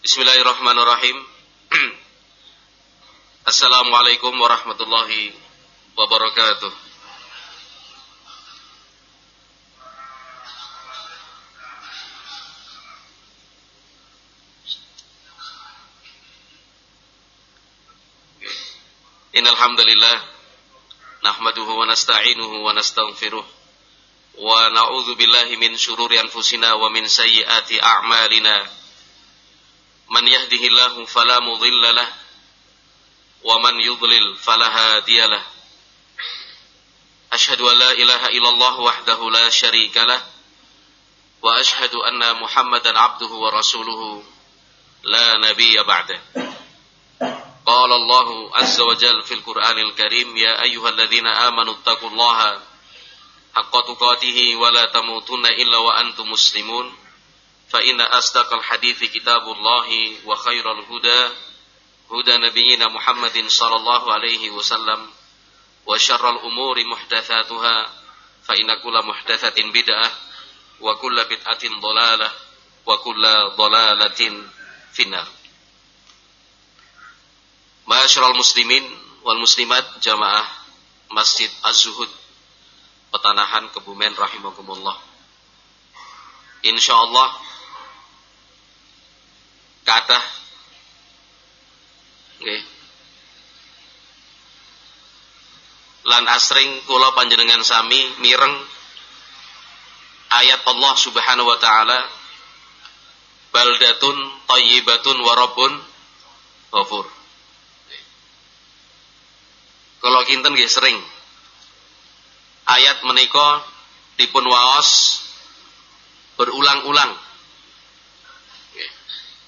Bismillahirrahmanirrahim. Assalamualaikum warahmatullahi wabarakatuh. Innal hamdalillah wa nasta'inuhu wa nastaghfiruh wa na'udzu billahi min wa min a'malina من يهده الله فلا مضل له ومن يضلل فلا هادي له. أشهد أن لا إله إلا الله وحده لا شريك له وأشهد أن محمدا عبده ورسوله لا نبي بعده. قال الله عز وجل في القرآن الكريم يا أيها الذين آمنوا اتقوا الله حق تقاته ولا تموتن إلا وأنتم مسلمون. فإن أصدق الحديث كتاب الله وخير الهدى هدى نبينا محمد صلى الله عليه وسلم وشر الأمور محدثاتها فإن كل محدثة بدعة وكل بدعة ضلالة وكل ضلالة في النار Masyarul muslimin wal muslimat jamaah Masjid Az-Zuhud Petanahan Kebumen rahimakumullah. Insyaallah kata lan asring kula panjenengan sami mireng ayat Allah Subhanahu wa taala baldatun thayyibatun wa rabbun ghafur. Kalau kinten nggih sering. Ayat menika dipun waos berulang-ulang.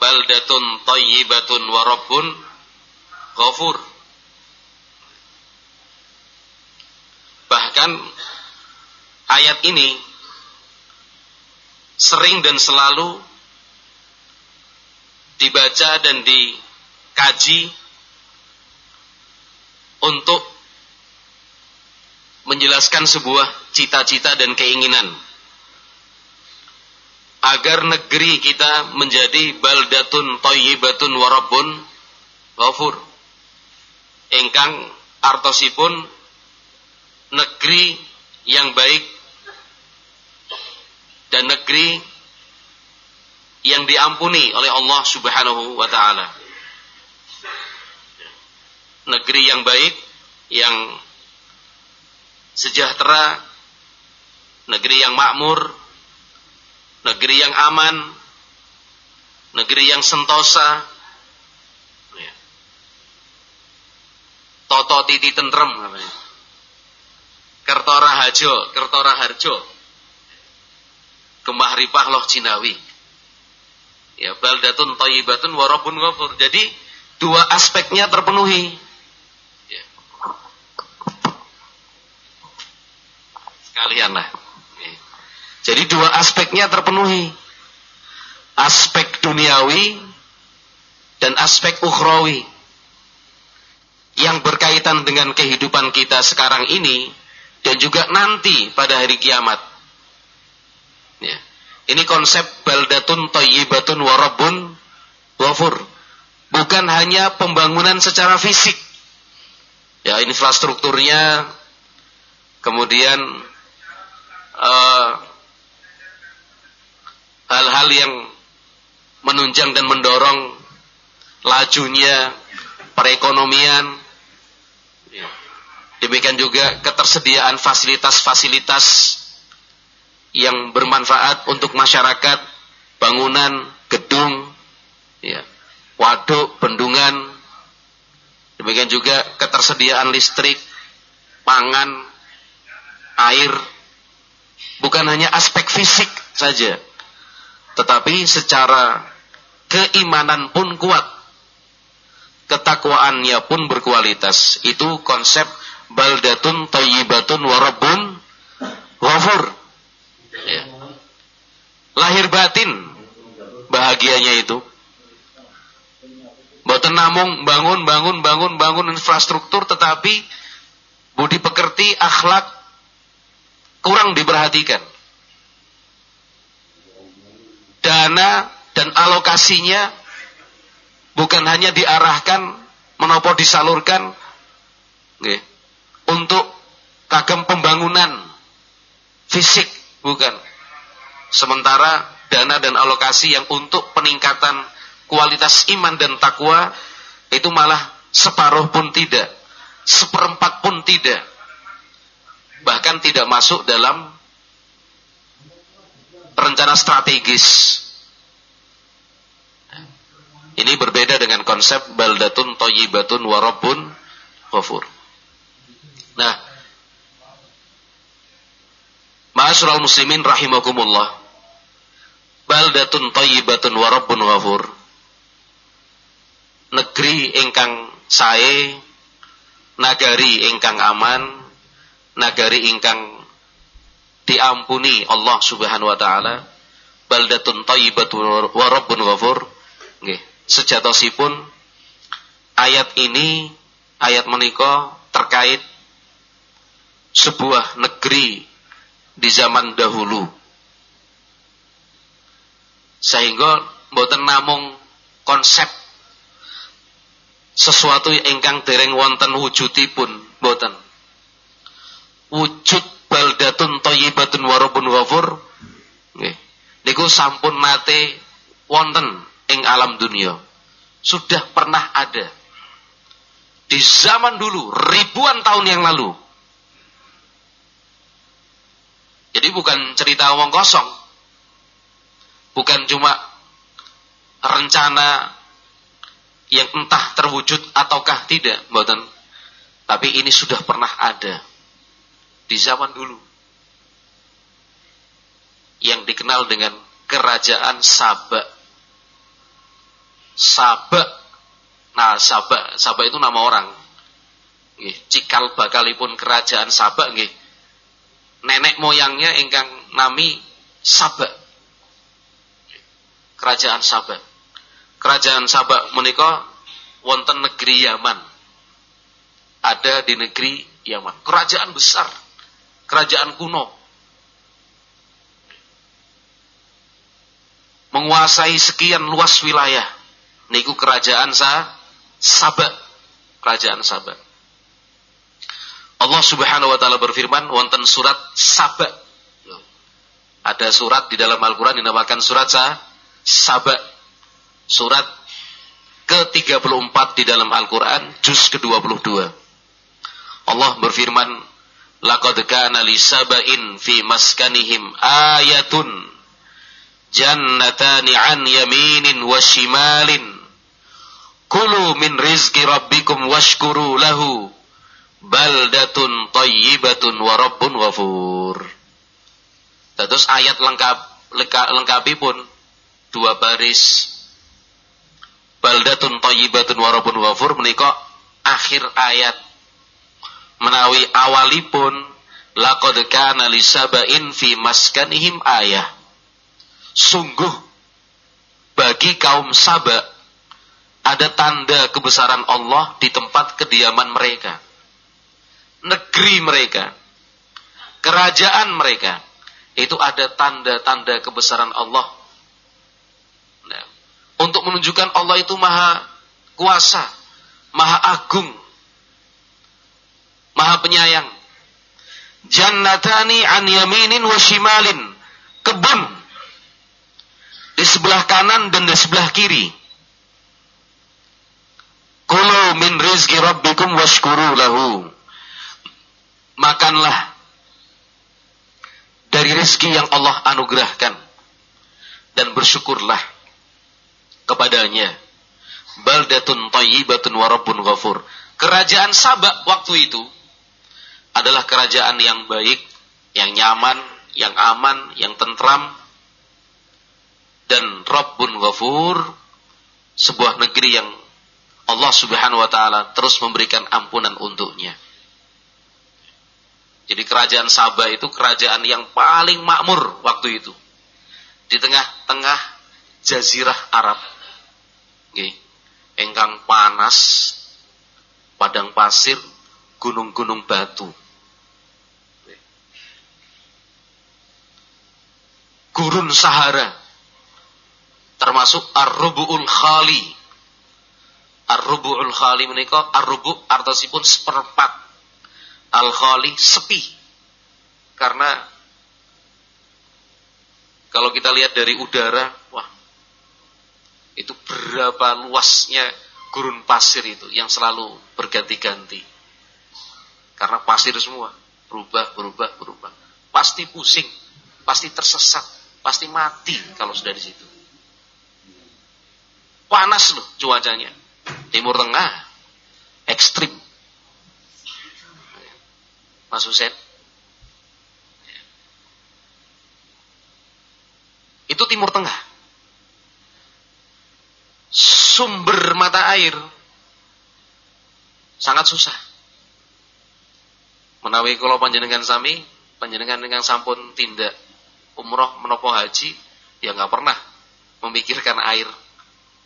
Baldatun thayyibatun wa rabbun ghafur. Bahkan ayat ini sering dan selalu dibaca dan dikaji untuk menjelaskan sebuah cita-cita dan keinginan agar negeri kita menjadi baldatun thayyibatun warabun ghafur. Ingkang artosipun negeri yang baik dan negeri yang diampuni oleh Allah Subhanahu wa taala. Negeri yang baik, yang sejahtera, negeri yang makmur, negeri yang aman, negeri yang sentosa, ya. toto titi tentrem. Kertora hajo, kertora harjo. Kemah ripah loh Cinawi. Ya, baldatun thayyibatun warabun ghafur. Jadi dua aspeknya terpenuhi. sekalian lah. Jadi dua aspeknya terpenuhi. Aspek duniawi dan aspek ukhrawi. Yang berkaitan dengan kehidupan kita sekarang ini dan juga nanti pada hari kiamat. Ya. Ini konsep baldatun thayyibatun warabun wafur. Bukan hanya pembangunan secara fisik. Ya, infrastrukturnya kemudian Eh, hal-hal yang menunjang dan mendorong lajunya perekonomian. Ya. Demikian juga ketersediaan fasilitas-fasilitas yang bermanfaat untuk masyarakat, bangunan, gedung, ya, waduk, bendungan. Demikian juga ketersediaan listrik, pangan, air, bukan hanya aspek fisik saja, tetapi secara keimanan pun kuat. Ketakwaannya pun berkualitas. Itu konsep baldatun tayyibatun warabun wafur. Ya. Lahir batin bahagianya itu. Boten namung bangun, bangun, bangun, bangun infrastruktur, tetapi budi pekerti, akhlak, kurang diperhatikan. Dana dan alokasinya bukan hanya diarahkan menopo disalurkan nggih, untuk kagem pembangunan fisik bukan. Sementara dana dan alokasi yang untuk peningkatan kualitas iman dan takwa itu malah separuh pun tidak, seperempat pun tidak. Bahkan tidak masuk dalam rencana strategis. Ini berbeda dengan konsep baldatun toyibatun warabun ghafur. Nah, Ma'asyiral muslimin rahimakumullah. Baldatun thayyibatun wa rabbun ghafur. Negeri ingkang sae, nagari ingkang aman, nagari ingkang diampuni Allah Subhanahu wa taala. Baldatun thayyibatun wa rabbun ghafur. Nggih, sejatosipun ayat ini ayat menika terkait sebuah negeri di zaman dahulu. Sehingga mboten namung konsep sesuatu ingkang dereng wonten wujudipun mboten. Wujud baldatun thayyibatun warabun ghafur nggih. Niku sampun nate wonten ing alam dunia. Sudah pernah ada. Di zaman dulu, ribuan tahun yang lalu. Jadi bukan cerita omong kosong. Bukan cuma rencana yang entah terwujud ataukah tidak, mboten. Tapi ini sudah pernah ada di zaman dulu. Yang dikenal dengan kerajaan Sabak. Sabak. Nah, Sabak, Sabak itu nama orang. Cikal bakalipun kerajaan Sabak nenek moyangnya ingkang nami Sabak. Kerajaan Sabak. Kerajaan Sabak menika wonten negeri Yaman. Ada di negeri Yaman. Kerajaan besar. Kerajaan kuno. Menguasai sekian luas wilayah. Niku kerajaan sa Sabak. Kerajaan Sabak. Allah Subhanahu wa taala berfirman wonten surat Saba. Ada surat di dalam Al-Qur'an dinamakan surat Sa Saba. Surat ke-34 di dalam Al-Qur'an juz ke-22. Allah berfirman, "Laqad kana li saba'in fi maskanihim ayatun jannatani an yaminin wa shimalin kulu min rizqi rabbikum washkuru lahu." baldatun tayyibatun wa rabbun ghafur. Terus ayat lengkap lengkapi pun dua baris. Baldatun tayyibatun wa rabbun ghafur menika akhir ayat. Menawi awalipun laqad kana lisabain fi maskanihim ayah. Sungguh bagi kaum Saba ada tanda kebesaran Allah di tempat kediaman mereka negeri mereka, kerajaan mereka, itu ada tanda-tanda kebesaran Allah. Nah, untuk menunjukkan Allah itu maha kuasa, maha agung, maha penyayang. Jannatani an yaminin wa shimalin. Kebun. Di sebelah kanan dan di sebelah kiri. Kulu min rizki rabbikum washkuru lahu makanlah dari rezeki yang Allah anugerahkan dan bersyukurlah kepadanya. Baldatun tayyibatun warabun ghafur. Kerajaan Sabak waktu itu adalah kerajaan yang baik, yang nyaman, yang aman, yang tentram dan Rabbun Ghafur sebuah negeri yang Allah Subhanahu wa taala terus memberikan ampunan untuknya. Jadi kerajaan Sabah itu kerajaan yang paling makmur waktu itu. Di tengah-tengah jazirah Arab. Oke. Engkang panas, padang pasir, gunung-gunung batu. Gurun Sahara. Termasuk Ar-Rubu'ul Khali. Ar-rubu'ul khali menika ar-rubu' artosipun seperempat. Al-khali sepi. Karena kalau kita lihat dari udara, wah, itu berapa luasnya gurun pasir itu yang selalu berganti-ganti. Karena pasir semua berubah, berubah, berubah. Pasti pusing, pasti tersesat, pasti mati kalau sudah di situ. Panas loh cuacanya. Timur Tengah ekstrim. Mas Husen. Itu Timur Tengah. Sumber mata air sangat susah. Menawi kalau panjenengan sami, panjenengan dengan sampun tindak umroh menopo haji, ya nggak pernah memikirkan air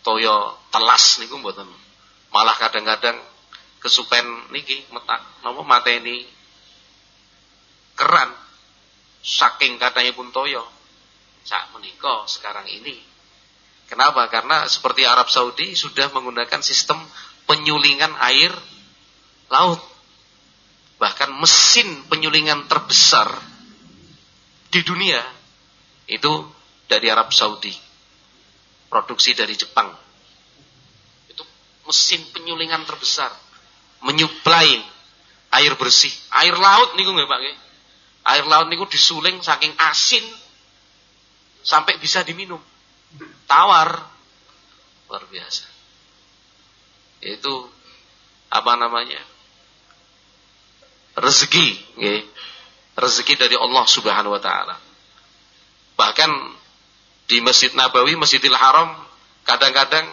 toyo telas niku mboten. Malah kadang-kadang kesupen niki metak napa mateni keran saking katanya pun toyo sak menika sekarang ini. Kenapa? Karena seperti Arab Saudi sudah menggunakan sistem penyulingan air laut. Bahkan mesin penyulingan terbesar di dunia itu dari Arab Saudi produksi dari Jepang. Itu mesin penyulingan terbesar, menyuplai air bersih, air laut niku nggih Pak nggih. Air laut niku disuling saking asin sampai bisa diminum. Tawar. Luar biasa. Itu apa namanya? Rezeki, nggih. Rezeki dari Allah Subhanahu wa taala. Bahkan di Masjid Nabawi, Masjidil Haram, kadang-kadang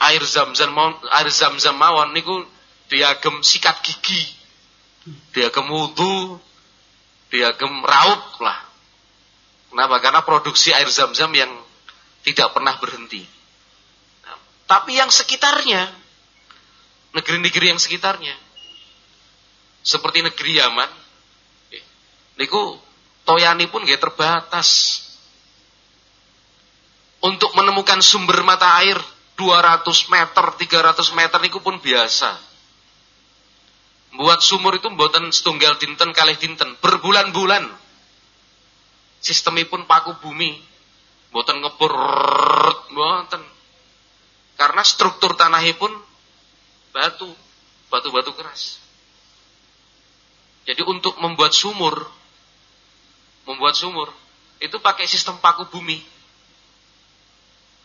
air zam-zam air zam-zam mawon niku diagem sikat gigi, diagem wudu, diagem raup lah. Kenapa? Karena produksi air zam-zam yang tidak pernah berhenti. Nah, tapi yang sekitarnya, negeri-negeri yang sekitarnya, seperti negeri Yaman, eh, niku toyani pun gak terbatas untuk menemukan sumber mata air 200 meter, 300 meter itu pun biasa. Buat sumur itu buatan setunggal dinten kalih dinten berbulan-bulan. Sistemipun paku bumi, buatan ngebur, buatan. Karena struktur tanahipun batu, batu-batu keras. Jadi untuk membuat sumur, membuat sumur itu pakai sistem paku bumi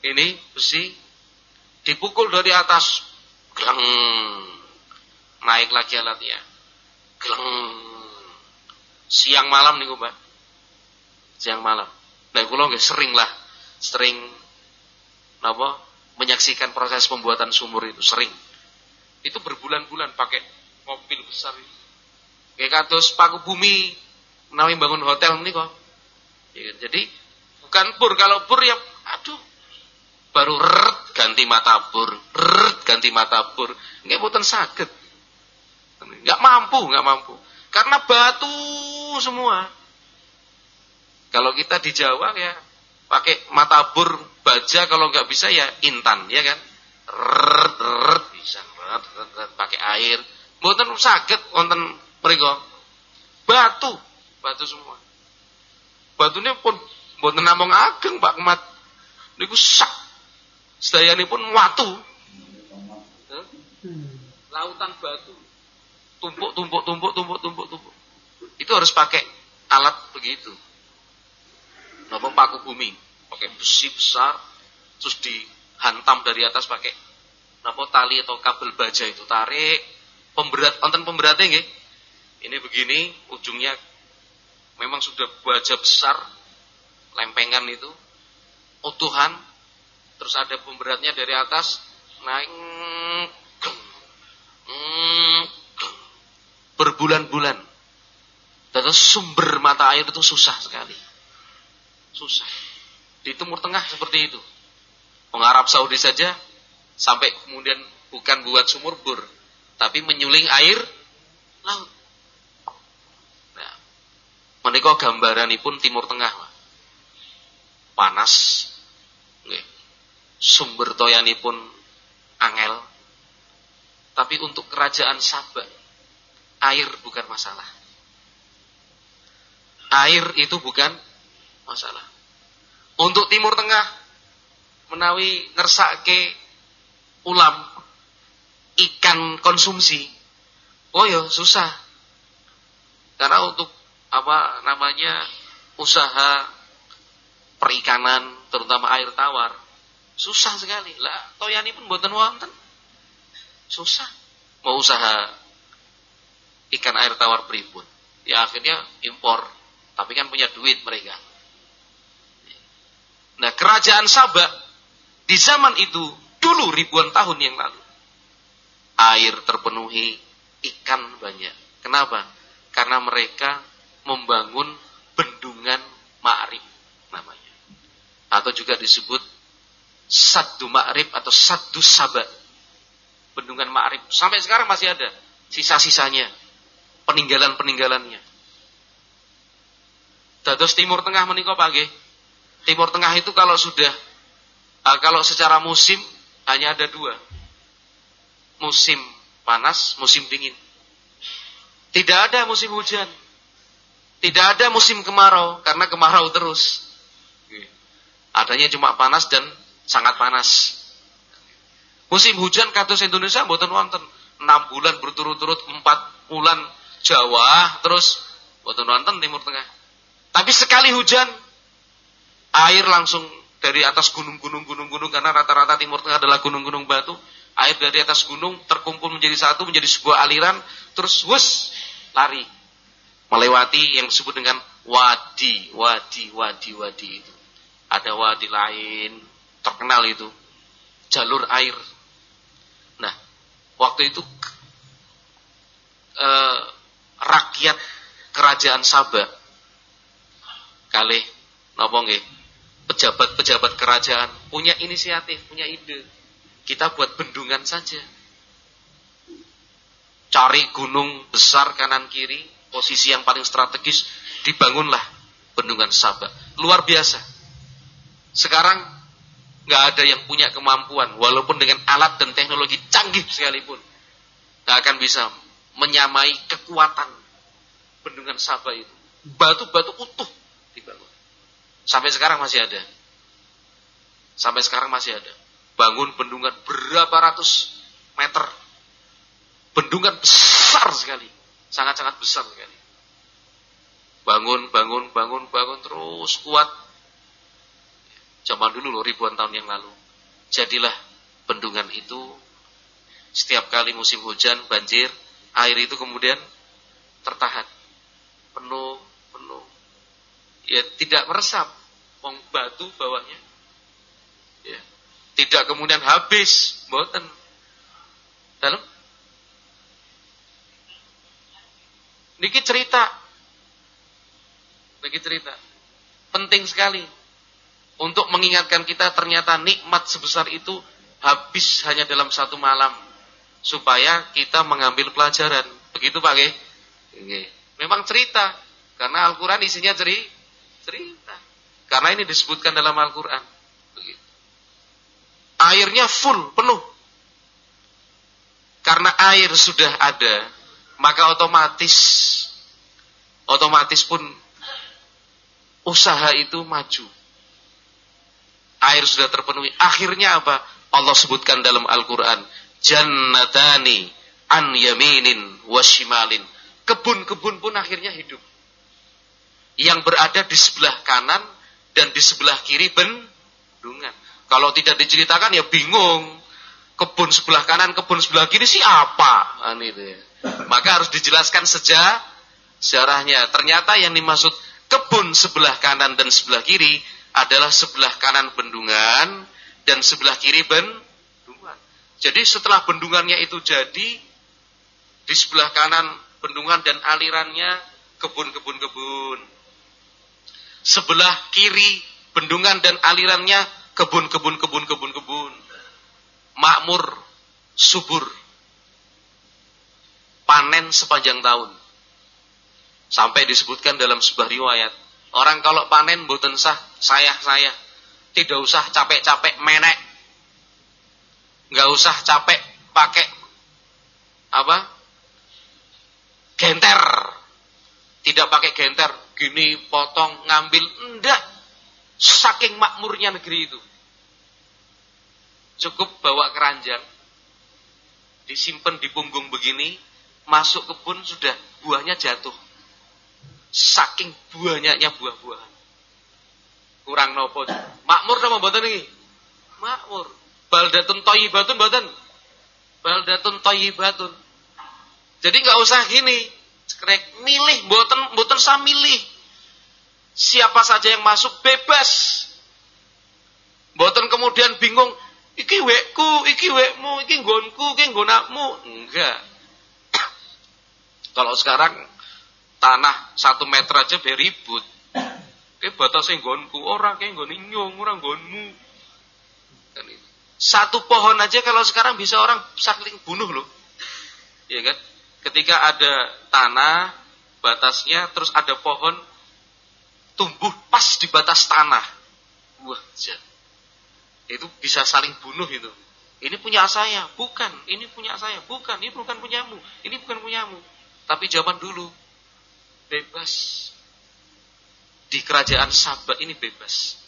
ini besi dipukul dari atas. Geleng naik lagi alatnya. Geleng siang malam nih Pak siang malam. Nah kula nggih sering lah. Sering napa menyaksikan proses pembuatan sumur itu. Sering. Itu berbulan-bulan pakai mobil besar itu kayak kados paku bumi menawi bangun hotel ini kok. Ya, jadi bukan pur. Kalau pur ya aduh baru rrrt ganti matabur, rrrt ganti matabur. Nggak boten sakit. Nggak mampu, nggak mampu. Karena batu semua. Kalau kita di Jawa ya pakai matabur baja kalau nggak bisa ya intan, ya kan? Rrrt, rrrt bisa rrrt, pakai air. Boten sakit wonten mriku. Batu, batu semua. Batunya pun boten namung ageng Pak Kemat. Niku sak Sedayani pun watu. Lautan batu. Tumpuk, tumpuk, tumpuk, tumpuk, tumpuk, tumpuk. Itu harus pakai alat begitu. Napa paku bumi, pakai besi besar, terus dihantam dari atas pakai napa tali atau kabel baja itu tarik, pemberat, onten pemberatnya nggih. Ini begini, ujungnya memang sudah baja besar, lempengan itu, utuhan, terus ada pemberatnya dari atas naik berbulan-bulan. Terus sumber mata air itu susah sekali. Susah. Di Timur Tengah seperti itu. Arab Saudi saja sampai kemudian bukan buat sumur bor tapi menyuling air laut. Nah menikah gambaran pun Timur Tengah panas sumber toyanipun angel Tapi untuk kerajaan Sabah, air bukan masalah. Air itu bukan masalah. Untuk Timur Tengah, menawi ngersake ulam ikan konsumsi, oh ya susah. Karena untuk apa namanya usaha perikanan, terutama air tawar, susah sekali. Lah, toyani pun buatan wonten. Susah. Mau usaha ikan air tawar pripun. Ya akhirnya impor. Tapi kan punya duit mereka. Nah, kerajaan Sabah di zaman itu dulu ribuan tahun yang lalu air terpenuhi, ikan banyak. Kenapa? Karena mereka membangun bendungan Ma'rib namanya. Atau juga disebut Saddu Ma'rib atau Saddu Sabah. Bendungan Ma'rib. Sampai sekarang masih ada sisa-sisanya. Peninggalan-peninggalannya. Dados Timur Tengah menikah pagi. Timur Tengah itu kalau sudah uh, kalau secara musim hanya ada dua. Musim panas, musim dingin. Tidak ada musim hujan. Tidak ada musim kemarau karena kemarau terus. Adanya cuma panas dan sangat panas. Musim hujan kados Indonesia mboten wonten. 6 bulan berturut-turut, 4 bulan Jawa, terus mboten wonten Timur Tengah. Tapi sekali hujan air langsung dari atas gunung-gunung gunung-gunung karena rata-rata Timur Tengah adalah gunung-gunung batu, air dari atas gunung terkumpul menjadi satu menjadi sebuah aliran terus wes lari melewati yang disebut dengan wadi, wadi, wadi, wadi itu. Ada wadi lain terkenal itu jalur air. Nah, waktu itu eh, rakyat kerajaan Sabah kali napa nggih pejabat-pejabat kerajaan punya inisiatif, punya ide. Kita buat bendungan saja. Cari gunung besar kanan kiri, posisi yang paling strategis, dibangunlah bendungan Sabah. Luar biasa. Sekarang nggak ada yang punya kemampuan, walaupun dengan alat dan teknologi canggih sekalipun, nggak akan bisa menyamai kekuatan bendungan Sabah itu. Batu-batu utuh dibangun. Sampai sekarang masih ada. Sampai sekarang masih ada. Bangun bendungan berapa ratus meter. Bendungan besar sekali. Sangat-sangat besar sekali. Bangun, bangun, bangun, bangun terus kuat Zaman dulu loh ribuan tahun yang lalu. Jadilah bendungan itu setiap kali musim hujan, banjir, air itu kemudian tertahan. Penuh, penuh. Ya tidak meresap. Wong batu bawahnya. Ya. Tidak kemudian habis, boten. Dalam Niki cerita. Niki cerita. Penting sekali untuk mengingatkan kita ternyata nikmat sebesar itu habis hanya dalam satu malam supaya kita mengambil pelajaran. Begitu Pak Nggih? Memang cerita karena Al-Qur'an isinya ceri cerita. Karena ini disebutkan dalam Al-Qur'an. Airnya full, penuh. Karena air sudah ada, maka otomatis otomatis pun usaha itu maju air sudah terpenuhi. Akhirnya apa? Allah sebutkan dalam Al-Quran. Jannatani an yaminin washimalin. Kebun-kebun pun akhirnya hidup. Yang berada di sebelah kanan dan di sebelah kiri bendungan. Kalau tidak diceritakan ya bingung. Kebun sebelah kanan, kebun sebelah kiri sih apa? Nah, itu ya. Maka harus dijelaskan sejarahnya. Ternyata yang dimaksud kebun sebelah kanan dan sebelah kiri adalah sebelah kanan bendungan dan sebelah kiri bendungan. Jadi setelah bendungannya itu jadi di sebelah kanan bendungan dan alirannya kebun-kebun kebun. Sebelah kiri bendungan dan alirannya kebun-kebun kebun kebun kebun. Makmur, subur. Panen sepanjang tahun. Sampai disebutkan dalam sebuah riwayat Orang kalau panen mboten sah saya-saya. Tidak usah capek-capek menek. Nggak usah capek pakai apa? Genter. Tidak pakai genter, gini potong, ngambil, enggak. Saking makmurnya negeri itu. Cukup bawa keranjang, disimpan di punggung begini, masuk kebun sudah buahnya jatuh. Saking banyaknya buah-buahan. Kurang nopo. Makmur sama mboten iki? Makmur. Baldatun thayyibatun mboten? Baldatun thayyibatun. Jadi nggak usah gini, cekrek milih, mboten mboten sa milih. Siapa saja yang masuk bebas. Mboten kemudian bingung, iki wekku, iki wekmu, iki nggonku, iki nggonakmu. Enggak. Kalau sekarang tanah satu meter aja beribut. Ke batasnya nggonku, orang kayak nggon nyung, orang nggonmu. Satu pohon aja kalau sekarang bisa orang saling bunuh loh. Iya kan? Ketika ada tanah batasnya terus ada pohon tumbuh pas di batas tanah. Wah, itu bisa saling bunuh itu. Ini punya saya, bukan. Ini punya saya, bukan. Ini bukan punyamu. Ini bukan punyamu. Tapi zaman dulu bebas. Di kerajaan Sabah ini bebas.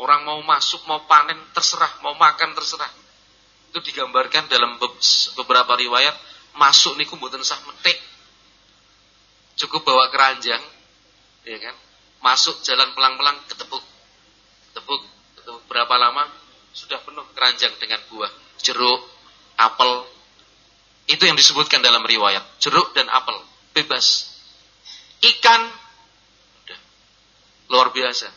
Orang mau masuk, mau panen, terserah. Mau makan, terserah. Itu digambarkan dalam beberapa riwayat. Masuk niku mboten sah metik. Cukup bawa keranjang. ya kan? Masuk jalan pelang-pelang ketepuk. Ketepuk berapa lama sudah penuh keranjang dengan buah, jeruk, apel. Itu yang disebutkan dalam riwayat, jeruk dan apel, bebas. Ikan luar biasa.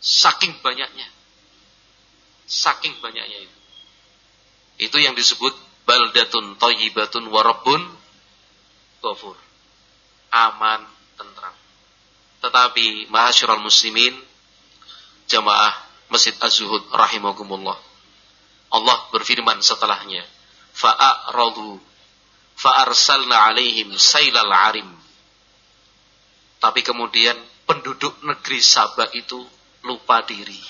Saking banyaknya. Saking banyaknya itu. Itu yang disebut baldatun thayyibatun warabun ghafur. Aman, tentram. Tetapi mahasyiral muslimin jamaah Masjid Az-Zuhud rahimakumullah. Allah berfirman setelahnya, fa'aradu fa'arsalna alaihim sailal arim. Tapi kemudian penduduk negeri Sabah itu lupa diri.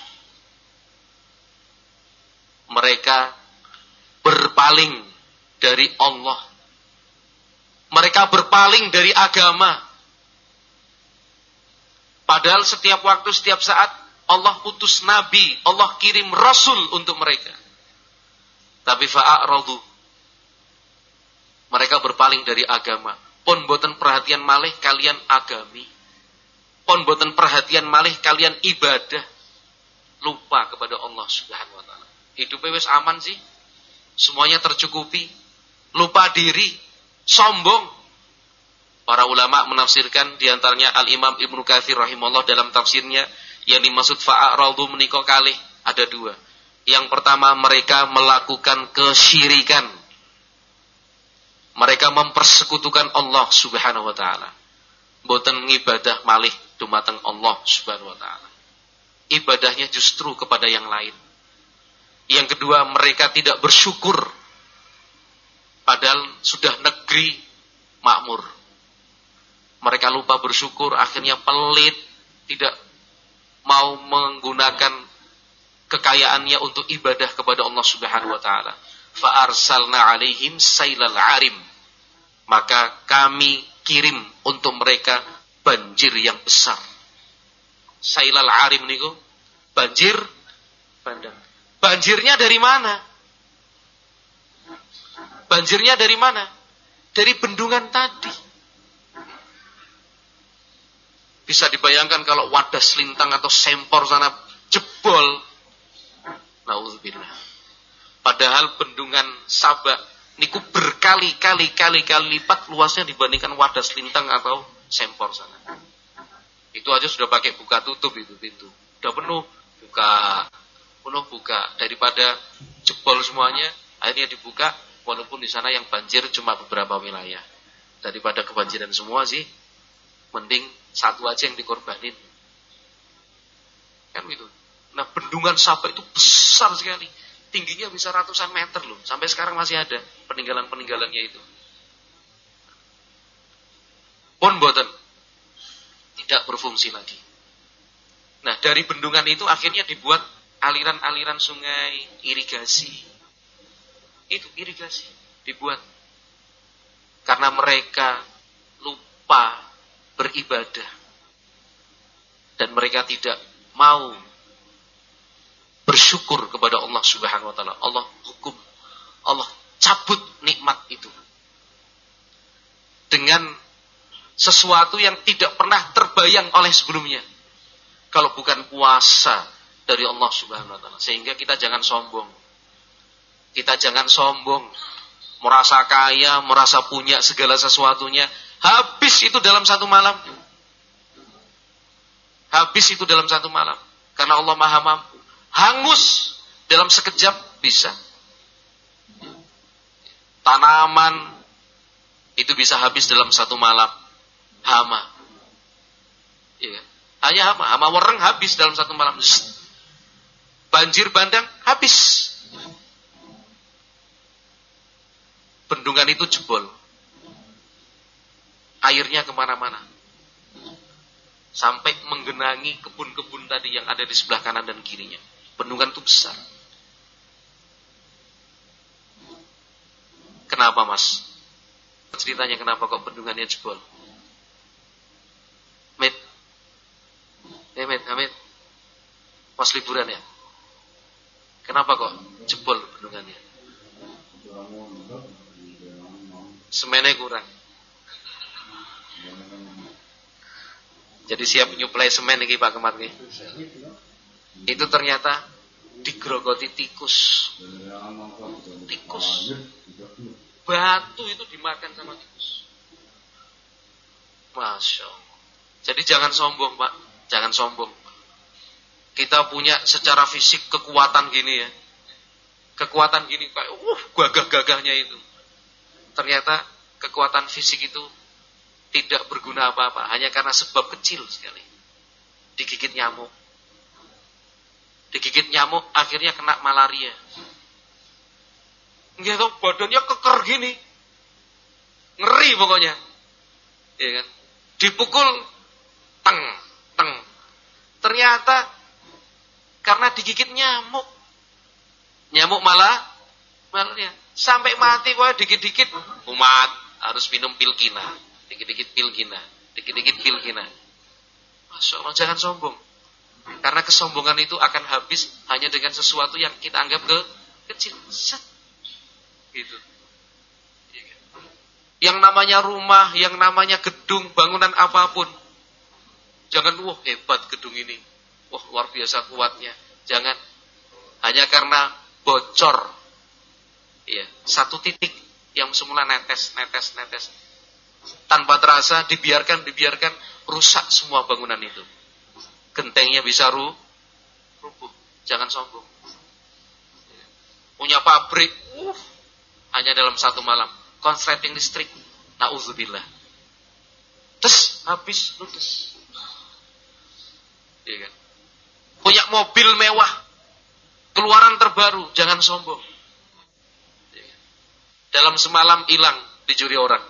Mereka berpaling dari Allah. Mereka berpaling dari agama. Padahal setiap waktu, setiap saat Allah utus nabi, Allah kirim rasul untuk mereka. Tapi fa'a'radu. Mereka berpaling dari agama. Pon boten perhatian malih kalian agami. Pon boten perhatian malih kalian ibadah. Lupa kepada Allah Subhanahu wa taala. Hidupnya wis aman sih. Semuanya tercukupi. Lupa diri, sombong. Para ulama menafsirkan di antaranya Al-Imam Ibnu Katsir rahimahullah dalam tafsirnya yang dimaksud fa'aradu menikah kali ada dua. Yang pertama mereka melakukan kesyirikan. Mereka mempersekutukan Allah Subhanahu wa taala. Boten ngibadah malih dumateng Allah Subhanahu wa taala. Ibadahnya justru kepada yang lain. Yang kedua, mereka tidak bersyukur padahal sudah negeri makmur. Mereka lupa bersyukur, akhirnya pelit, tidak mau menggunakan kekayaannya untuk ibadah kepada Allah Subhanahu wa taala. Fa arsalna alaihim sailal arim. Maka kami kirim untuk mereka banjir yang besar. Sailal arim niku banjir bandang. Banjirnya dari mana? Banjirnya dari mana? Dari bendungan tadi. Bisa dibayangkan kalau wadah selintang atau sempor sana jebol. Nauzubillah. Padahal bendungan Sabah niku berkali-kali kali-kali lipat luasnya dibandingkan wadah selintang atau sempor sana. Itu aja sudah pakai buka tutup itu pintu. Sudah penuh buka penuh buka daripada jebol semuanya akhirnya dibuka walaupun di sana yang banjir cuma beberapa wilayah. Daripada kebanjiran semua sih mending satu aja yang dikorbanin. Kan gitu. Nah bendungan Sabah itu besar sekali. Tingginya bisa ratusan meter loh. Sampai sekarang masih ada peninggalan-peninggalannya itu. Pun boten. Tidak berfungsi lagi. Nah dari bendungan itu akhirnya dibuat aliran-aliran sungai, irigasi. Itu irigasi. dibuat karena mereka lupa beribadah dan mereka tidak mau bersyukur kepada Allah Subhanahu wa taala. Allah hukum, Allah cabut nikmat itu dengan sesuatu yang tidak pernah terbayang oleh sebelumnya. Kalau bukan kuasa dari Allah Subhanahu wa taala. Sehingga kita jangan sombong. Kita jangan sombong merasa kaya, merasa punya segala sesuatunya, habis itu dalam satu malam. Habis itu dalam satu malam. Karena Allah maha mampu. Hangus dalam sekejap bisa. Tanaman itu bisa habis dalam satu malam. Hama. Ya. Hanya hama. Hama wereng habis dalam satu malam. Banjir bandang habis. Bendungan itu jebol. Airnya ke mana-mana. Sampai menggenangi kebun-kebun tadi yang ada di sebelah kanan dan kirinya. Bendungan itu besar. Kenapa mas? Ceritanya kenapa kok bendungannya jebol? Mit. Eh Mit, Hamid. Pas liburan ya? Kenapa kok jebol bendungannya? semennya kurang. Jadi siap nyuplai semen nih Pak Kemat nih. Itu ternyata digrogoti tikus. Tikus. Batu itu dimakan sama tikus. Masya Allah. Jadi jangan sombong Pak. Jangan sombong. Kita punya secara fisik kekuatan gini ya. Kekuatan gini Pak. Uh, gagah-gagahnya itu ternyata kekuatan fisik itu tidak berguna apa-apa hanya karena sebab kecil sekali. Digigit nyamuk. Digigit nyamuk akhirnya kena malaria. Tahu badannya keker gini. Ngeri pokoknya. Ya kan? Dipukul teng, teng. Ternyata karena digigit nyamuk. Nyamuk malah malaria. Sampai mati kok dikit-dikit umat harus minum pil kina. Dikit-dikit pil kina. Dikit-dikit pil kina. Masya jangan sombong. Karena kesombongan itu akan habis hanya dengan sesuatu yang kita anggap ke kecil. Set. Gitu. Yang namanya rumah, yang namanya gedung, bangunan apa pun. Jangan, wah hebat gedung ini. Wah luar biasa kuatnya. Jangan. Hanya karena bocor ya, satu titik yang semula netes, netes, netes. Tanpa terasa dibiarkan, dibiarkan rusak semua bangunan itu. Gentengnya bisa ru, rubuh. Jangan sombong. Punya pabrik, uh, hanya dalam satu malam. Konsleting listrik, nauzubillah. Terus habis ludes. Iya kan? Punya mobil mewah, keluaran terbaru, jangan sombong dalam semalam hilang dicuri orang.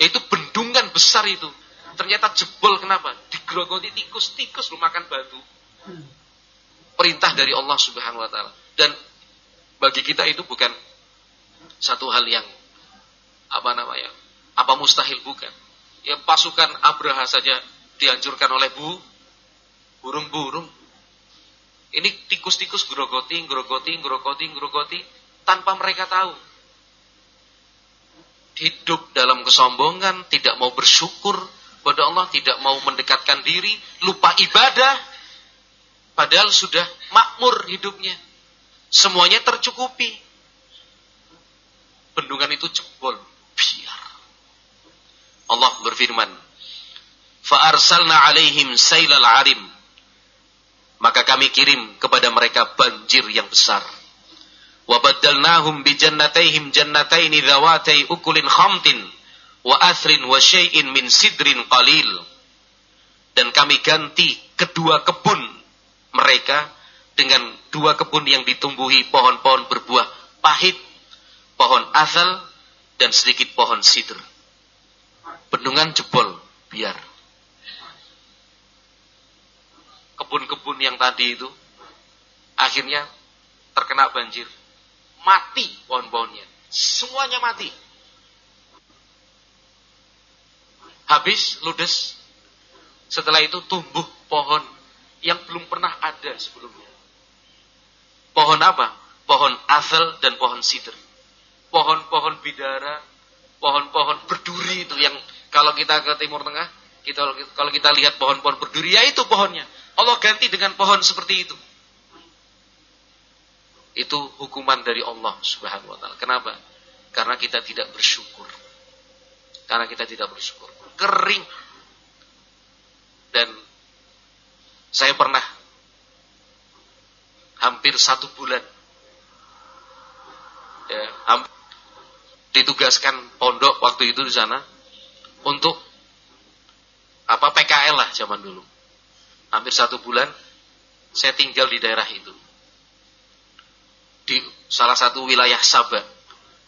Itu bendungan besar itu. Ternyata jebol kenapa? Digerogoti tikus, tikus lu makan batu. Perintah dari Allah Subhanahu wa taala. Dan bagi kita itu bukan satu hal yang apa namanya? Apa mustahil bukan? Ya pasukan Abraha saja dihancurkan oleh bu burung-burung. Ini tikus-tikus grogoti, grogoti, grogoti, grogoti tanpa mereka tahu. Hidup dalam kesombongan, tidak mau bersyukur pada Allah, tidak mau mendekatkan diri, lupa ibadah, padahal sudah makmur hidupnya. Semuanya tercukupi. Bendungan itu jebol, biar. Allah berfirman, "Fa'arsalna 'alaihim sailal 'arim." Maka kami kirim kepada mereka banjir yang besar wa baddalnahum bi jannatayhim jannataini dhawatai ukulin khamtin wa athrin wa syai'in min sidrin qalil dan kami ganti kedua kebun mereka dengan dua kebun yang ditumbuhi pohon-pohon berbuah pahit pohon asal dan sedikit pohon sidr bendungan jebol biar kebun-kebun yang tadi itu akhirnya terkena banjir mati pohon-pohonnya. Semuanya mati. Habis ludes. Setelah itu tumbuh pohon yang belum pernah ada sebelumnya. Pohon apa? Pohon asal dan pohon sider. Pohon-pohon bidara, pohon-pohon berduri itu yang kalau kita ke Timur Tengah, kita kalau kita lihat pohon-pohon berduri, ya itu pohonnya. Allah ganti dengan pohon seperti itu. Itu hukuman dari Allah Subhanahu wa taala. Kenapa? Karena kita tidak bersyukur. Karena kita tidak bersyukur. Kering. Dan saya pernah hampir satu bulan ya, hampir ditugaskan pondok waktu itu di sana untuk apa PKL lah zaman dulu. Hampir satu bulan saya tinggal di daerah itu. Di salah satu wilayah Sabah,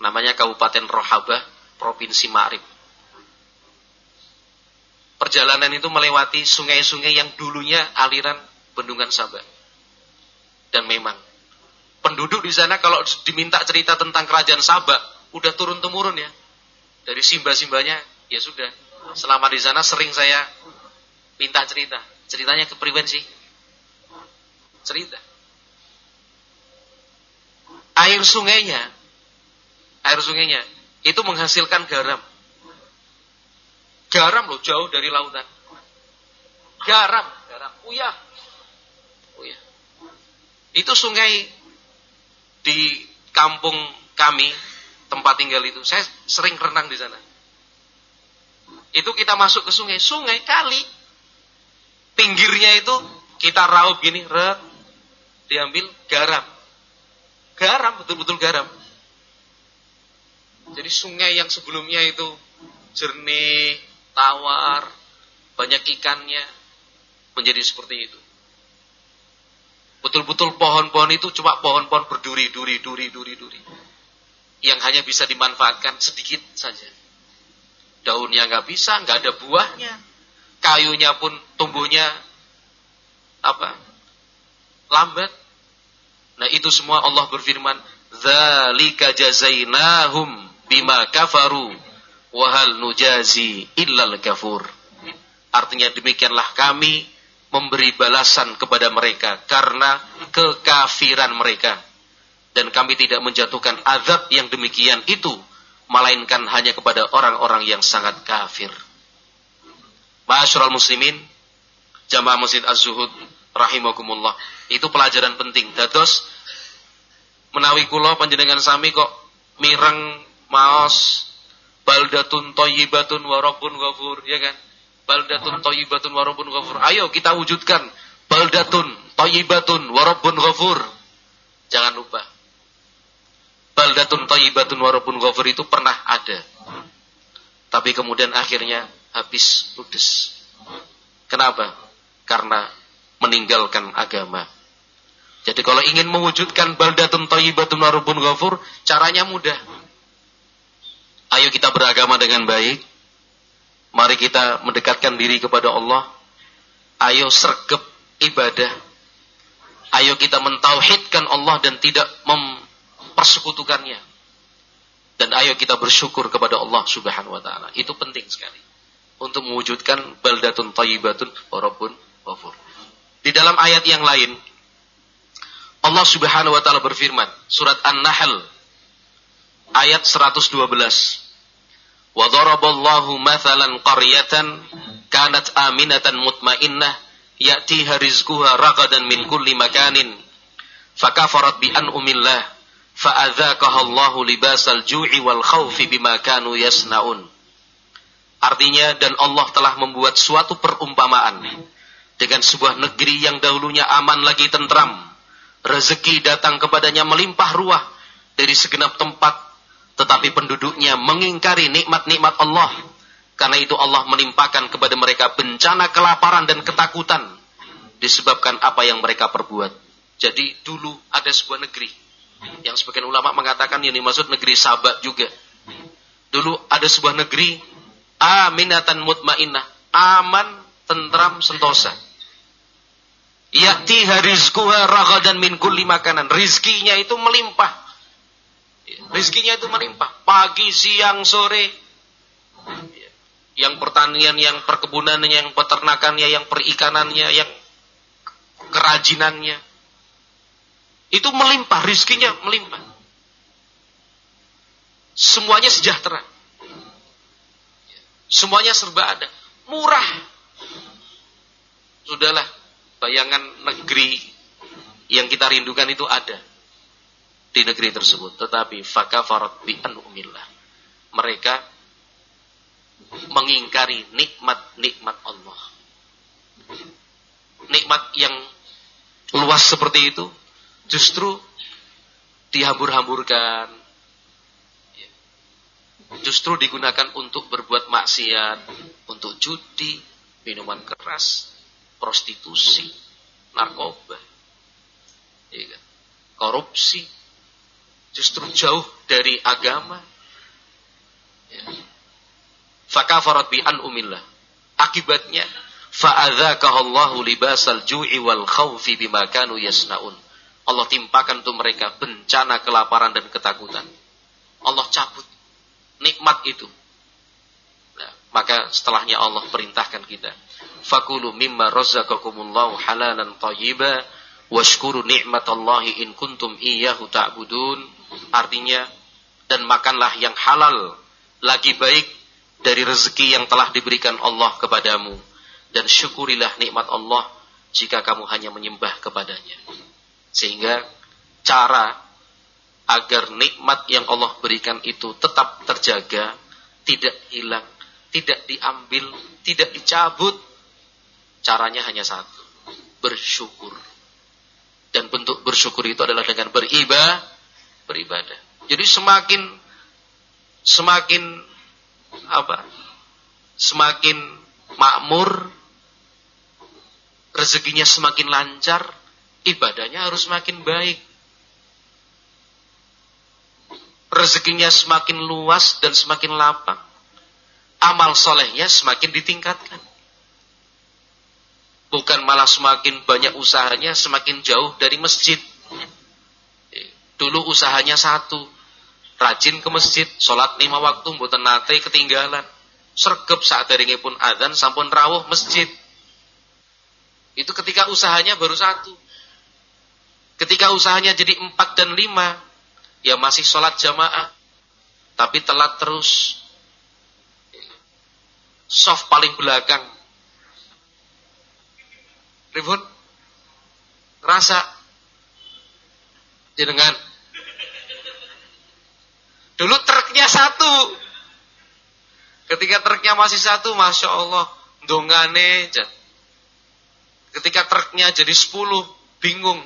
namanya Kabupaten Rohabah, Provinsi Ma'rib. Perjalanan itu melewati sungai-sungai yang dulunya aliran bendungan Sabah. Dan memang penduduk di sana kalau diminta cerita tentang kerajaan Sabah, udah turun temurun ya. Dari simba-simbanya, ya sudah. Selama di sana sering saya minta cerita. Ceritanya ke sih? Cerita. Air sungainya, air sungainya itu menghasilkan garam. Garam loh jauh dari lautan. Garam, garam, uyah. Uyah. Itu sungai di kampung kami tempat tinggal itu. Saya sering renang di sana. Itu kita masuk ke sungai, sungai kali. Pinggirnya itu kita raup gini, rek, diambil garam. Garam, betul-betul garam. Jadi sungai yang sebelumnya itu jernih, tawar, banyak ikannya, menjadi seperti itu. Betul-betul pohon-pohon itu cuma pohon-pohon berduri, duri, duri, duri, duri yang hanya bisa dimanfaatkan sedikit saja. Daunnya nggak bisa, nggak ada buahnya. Kayunya pun tumbuhnya apa? Lambat. Nah itu semua Allah berfirman, "Dzalika jazainahum bima kafaru wa hal nujazi illal kafur." Artinya demikianlah kami memberi balasan kepada mereka karena kekafiran mereka dan kami tidak menjatuhkan azab yang demikian itu melainkan hanya kepada orang-orang yang sangat kafir. Ma'asyiral muslimin, jamaah Masjid Az-Zuhud rahimakumullah. Itu pelajaran penting. Dados menawi kula panjenengan sami kok mireng maos baldatun thayyibatun wa rabbun ghafur, ya kan? Baldatun thayyibatun wa rabbun ghafur. Ayo kita wujudkan baldatun thayyibatun wa rabbun ghafur. Jangan lupa baldatun thayyibatun warabun ghafur itu pernah ada. Tapi kemudian akhirnya habis ludes. Kenapa? Karena meninggalkan agama. Jadi kalau ingin mewujudkan baldatun thayyibatun warabun ghafur, caranya mudah. Ayo kita beragama dengan baik. Mari kita mendekatkan diri kepada Allah. Ayo sergap ibadah. Ayo kita mentauhidkan Allah dan tidak mem persekutukannya. Dan ayo kita bersyukur kepada Allah Subhanahu wa taala. Itu penting sekali untuk mewujudkan baldatun thayyibatun wa rabbun ghafur. Di dalam ayat yang lain Allah Subhanahu wa taala berfirman, surat An-Nahl ayat 112. Wa daraballahu mathalan qaryatan kanat aminatan mutmainnah ya'tiha rizquha ragadan min kulli makanin fakafarat bi an'umillah fa'adzaqahallahu libasal ju'i wal khawfi bima kanu. Artinya dan Allah telah membuat suatu perumpamaan dengan sebuah negeri yang dahulunya aman lagi tentram. Rezeki datang kepadanya melimpah ruah dari segenap tempat, tetapi penduduknya mengingkari nikmat-nikmat Allah. Karena itu Allah menimpakan kepada mereka bencana kelaparan dan ketakutan disebabkan apa yang mereka perbuat. Jadi dulu ada sebuah negeri yang sebagian ulama mengatakan yang dimaksud negeri Sabat juga. Dulu ada sebuah negeri aminatan mutmainnah, aman, tentram, sentosa. Ya'ti harizquha ragadan min kulli makanan. Rizkinya itu melimpah Rizkinya itu melimpah. Pagi, siang, sore. Yang pertanian, yang perkebunannya, yang peternakannya, yang perikanannya, yang kerajinannya. Itu melimpah, rizkinya melimpah. Semuanya sejahtera. Semuanya serba ada. Murah. Sudahlah, bayangan negeri yang kita rindukan itu ada di negeri tersebut. Tetapi fakafarat bi anumillah. Mereka mengingkari nikmat-nikmat Allah. Nikmat yang luas seperti itu justru dihambur-hamburkan. Justru digunakan untuk berbuat maksiat, untuk judi, minuman keras, prostitusi, narkoba, ya kan? korupsi, justru jauh dari agama. Ya. Fakafarat bi an umillah. Akibatnya fa'adzakahallahu libasal ju'i wal khawfi bima kanu yasnaun. Allah timpakan untuk mereka bencana kelaparan dan ketakutan. Allah cabut nikmat itu. Nah, maka setelahnya Allah perintahkan kita. Fakulu mimma razaqakumullahu halalan thayyiba washkuru ni'matallahi in kuntum iyyahu ta'budun. Artinya dan makanlah yang halal lagi baik dari rezeki yang telah diberikan Allah kepadamu dan syukurilah nikmat Allah jika kamu hanya menyembah kepadanya. Sehingga cara agar nikmat yang Allah berikan itu tetap terjaga, tidak hilang, tidak diambil, tidak dicabut. Caranya hanya satu, bersyukur. Dan bentuk bersyukur itu adalah dengan beribadah, beribadah. Jadi semakin semakin apa? Semakin makmur, rezekinya semakin lancar, ibadahnya harus semakin baik. Rezekinya semakin luas dan semakin lapang. Amal solehnya semakin ditingkatkan. Bukan malah semakin banyak usahanya, semakin jauh dari masjid. Dulu usahanya satu. Rajin ke masjid, sholat lima waktu, mboten nate ketinggalan. Sergep saat daringnya pun adzan, sampun rawuh masjid. Itu ketika usahanya baru satu. Ketika usahanya jadi empat dan lima, ya masih sholat jamaah, tapi telat terus. Soft paling belakang. Ribut? Rasa? Jenengan? Dulu truknya satu. Ketika truknya masih satu, Masya Allah, dongane. Ketika truknya jadi sepuluh, bingung.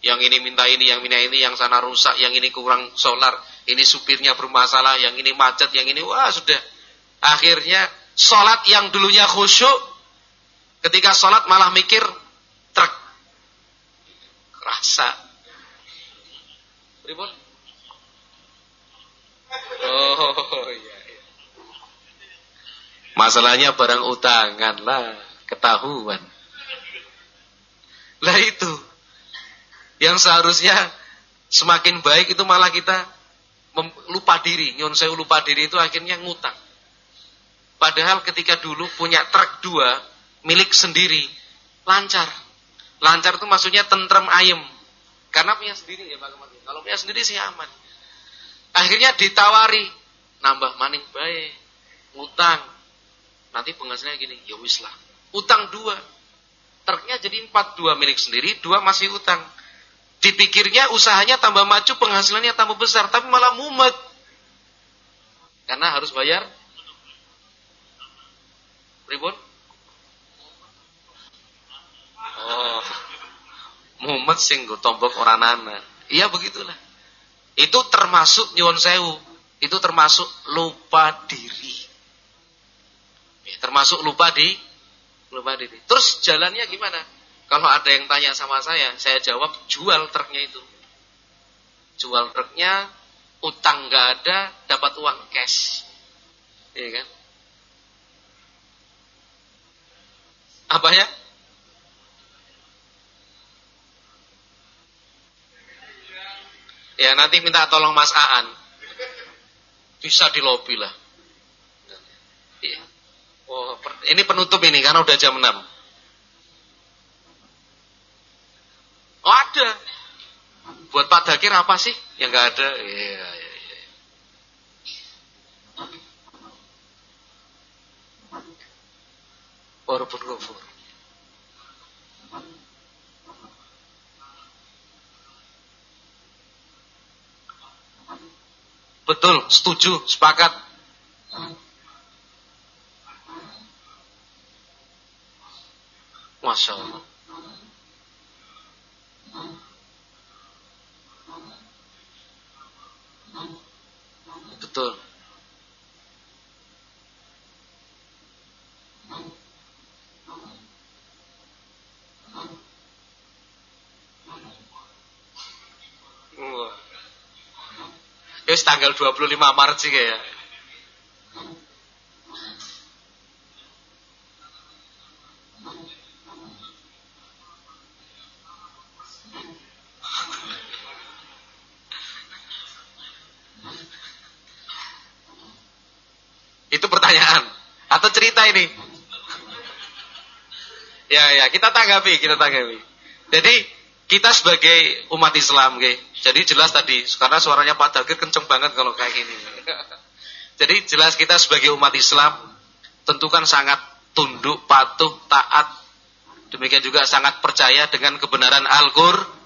Yang ini minta ini, yang minta ini, yang sana rusak, yang ini kurang solar, ini supirnya bermasalah, yang ini macet, yang ini wah sudah. Akhirnya sholat yang dulunya khusyuk, ketika sholat malah mikir truk. Rasa. Ribon? Oh iya, iya. Masalahnya barang utangan lah, ketahuan. Lah itu yang seharusnya semakin baik itu malah kita lupa diri. Nyon saya lupa diri itu akhirnya ngutang. Padahal ketika dulu punya truk dua milik sendiri lancar. Lancar itu maksudnya tentrem ayem. Karena punya sendiri ya Pak. Kalau punya sendiri sih aman. Akhirnya ditawari nambah maning baik, ngutang. Nanti penghasilannya gini, ya wis lah. Utang dua. Truknya jadi empat dua milik sendiri, dua masih utang. Dipikirnya usahanya tambah maju, penghasilannya tambah besar, tapi malah mumet. Karena harus bayar ribut. Oh, mumet sing tombok orang nana. Iya begitulah. Itu termasuk nyuwun sewu. Itu termasuk lupa diri. Ya, termasuk lupa di lupa diri. Terus jalannya gimana? Kalau ada yang tanya sama saya, saya jawab jual truknya itu. Jual truknya, utang nggak ada, dapat uang cash. Iya kan? Apa ya? Ya nanti minta tolong Mas Aan. Bisa di lobi lah. Iya. Oh, ini penutup ini karena udah jam 6. Oh ada. Buat Pak Dakir apa sih? Yang nggak ada. Iya, iya, iya. Walaupun kufur. Betul, setuju, sepakat. Masya Allah. Betul. Ya tanggal 25 Maret sih kayak. Itu pertanyaan atau cerita ini? Ya ya, kita tanggapi, kita tanggapi. Jadi kita sebagai umat Islam, okay, jadi jelas tadi, karena suaranya Pak Dagir kenceng banget kalau kayak gini. Jadi jelas kita sebagai umat Islam, tentu kan sangat tunduk, patuh, taat. Demikian juga sangat percaya dengan kebenaran Al-Qur'an.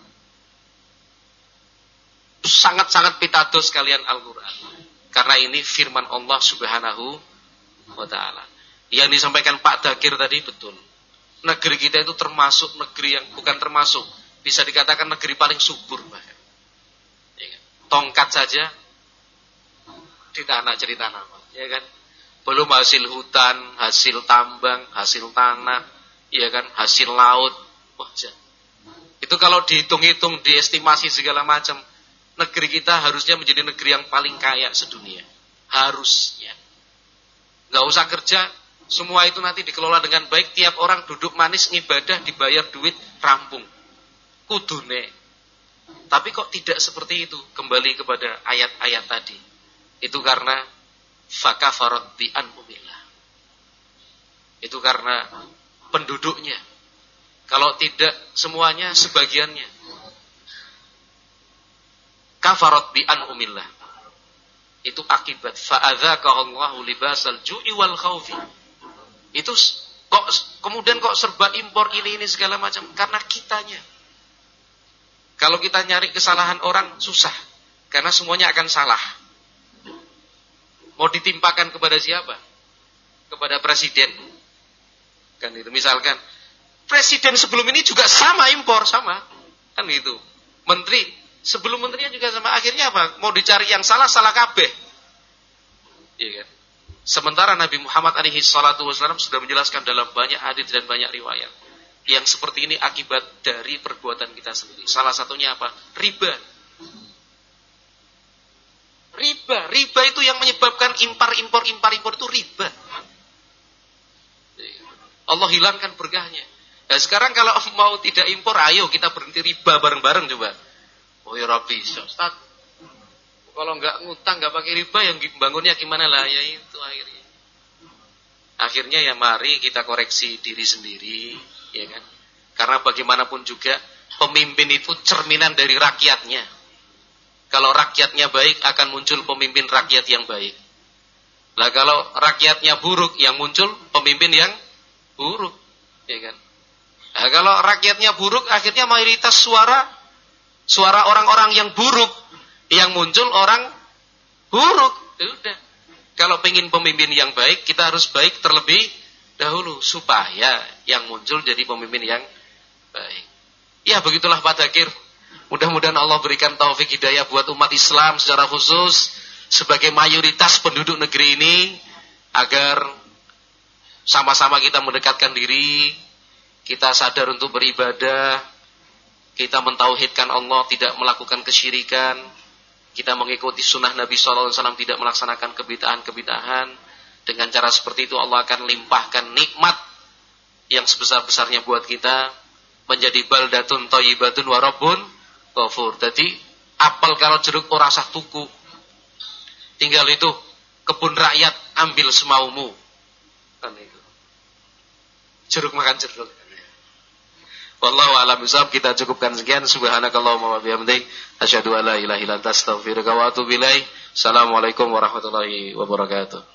Sangat-sangat pitados kalian Al-Quran. Karena ini firman Allah subhanahu wa ta'ala. Yang disampaikan Pak Dagir tadi betul. Negeri kita itu termasuk negeri yang bukan termasuk bisa dikatakan negeri paling subur bahkan. Ya kan? Tongkat saja di tanah cerita nama, ya kan? Belum hasil hutan, hasil tambang, hasil tanah, ya kan? Hasil laut, wah Itu kalau dihitung-hitung, diestimasi segala macam, negeri kita harusnya menjadi negeri yang paling kaya sedunia. Harusnya. Gak usah kerja, semua itu nanti dikelola dengan baik. Tiap orang duduk manis, ngibadah, dibayar duit, rampung kudune. Tapi kok tidak seperti itu? Kembali kepada ayat-ayat tadi. Itu karena fakafarat bi anumillah. Itu karena penduduknya. Kalau tidak semuanya, sebagiannya. Kafarat bi anumillah. Itu akibat fa'adzaqahallahu libasal ju'i wal khaufi. Itu kok kemudian kok serba impor ini ini segala macam karena kitanya kalau kita nyari kesalahan orang susah. Karena semuanya akan salah. Mau ditimpakan kepada siapa? Kepada presiden. Kan itu misalkan presiden sebelum ini juga sama impor sama. Kan gitu. Menteri sebelum menterinya juga sama. Akhirnya apa? Mau dicari yang salah salah kabeh. Iya kan? Sementara Nabi Muhammad alaihi salatu wasallam sudah menjelaskan dalam banyak hadis dan banyak riwayat yang seperti ini akibat dari perbuatan kita sendiri. Salah satunya apa? Riba. Riba, riba itu yang menyebabkan impar impor impar impor itu riba. Allah hilangkan berkahnya. Nah, sekarang kalau mau tidak impor, ayo kita berhenti riba bareng-bareng coba. Oh ya Rabbi, Ustaz. Kalau nggak ngutang, nggak pakai riba, yang bangunnya gimana lah? Ya itu akhirnya. Akhirnya ya mari kita koreksi diri sendiri ya kan? Karena bagaimanapun juga pemimpin itu cerminan dari rakyatnya. Kalau rakyatnya baik akan muncul pemimpin rakyat yang baik. Lah kalau rakyatnya buruk yang muncul pemimpin yang buruk, ya kan? Nah, kalau rakyatnya buruk akhirnya mayoritas suara suara orang-orang yang buruk yang muncul orang buruk. Ya udah. Kalau pengen pemimpin yang baik, kita harus baik terlebih dahulu supaya yang muncul jadi pemimpin yang baik. Ya begitulah Pak Dakir. Mudah-mudahan Allah berikan taufik hidayah buat umat Islam secara khusus sebagai mayoritas penduduk negeri ini agar sama-sama kita mendekatkan diri, kita sadar untuk beribadah, kita mentauhidkan Allah, tidak melakukan kesyirikan, kita mengikuti sunnah Nabi SAW, tidak melaksanakan kebitahan-kebitahan, dengan cara seperti itu Allah akan limpahkan nikmat yang sebesar-besarnya buat kita menjadi baldatun thayyibatun wa rabbun ghafur. Jadi apel kalau jeruk ora sah tuku. Tinggal itu kebun rakyat ambil semaumu. Kan itu. Jeruk makan jeruk. Wallahu a'lam bishawab. Kita cukupkan sekian. Subhanakallahumma wa bihamdik asyhadu an la ilaha illa anta astaghfiruka wa atubu ilaik. Assalamualaikum warahmatullahi wabarakatuh.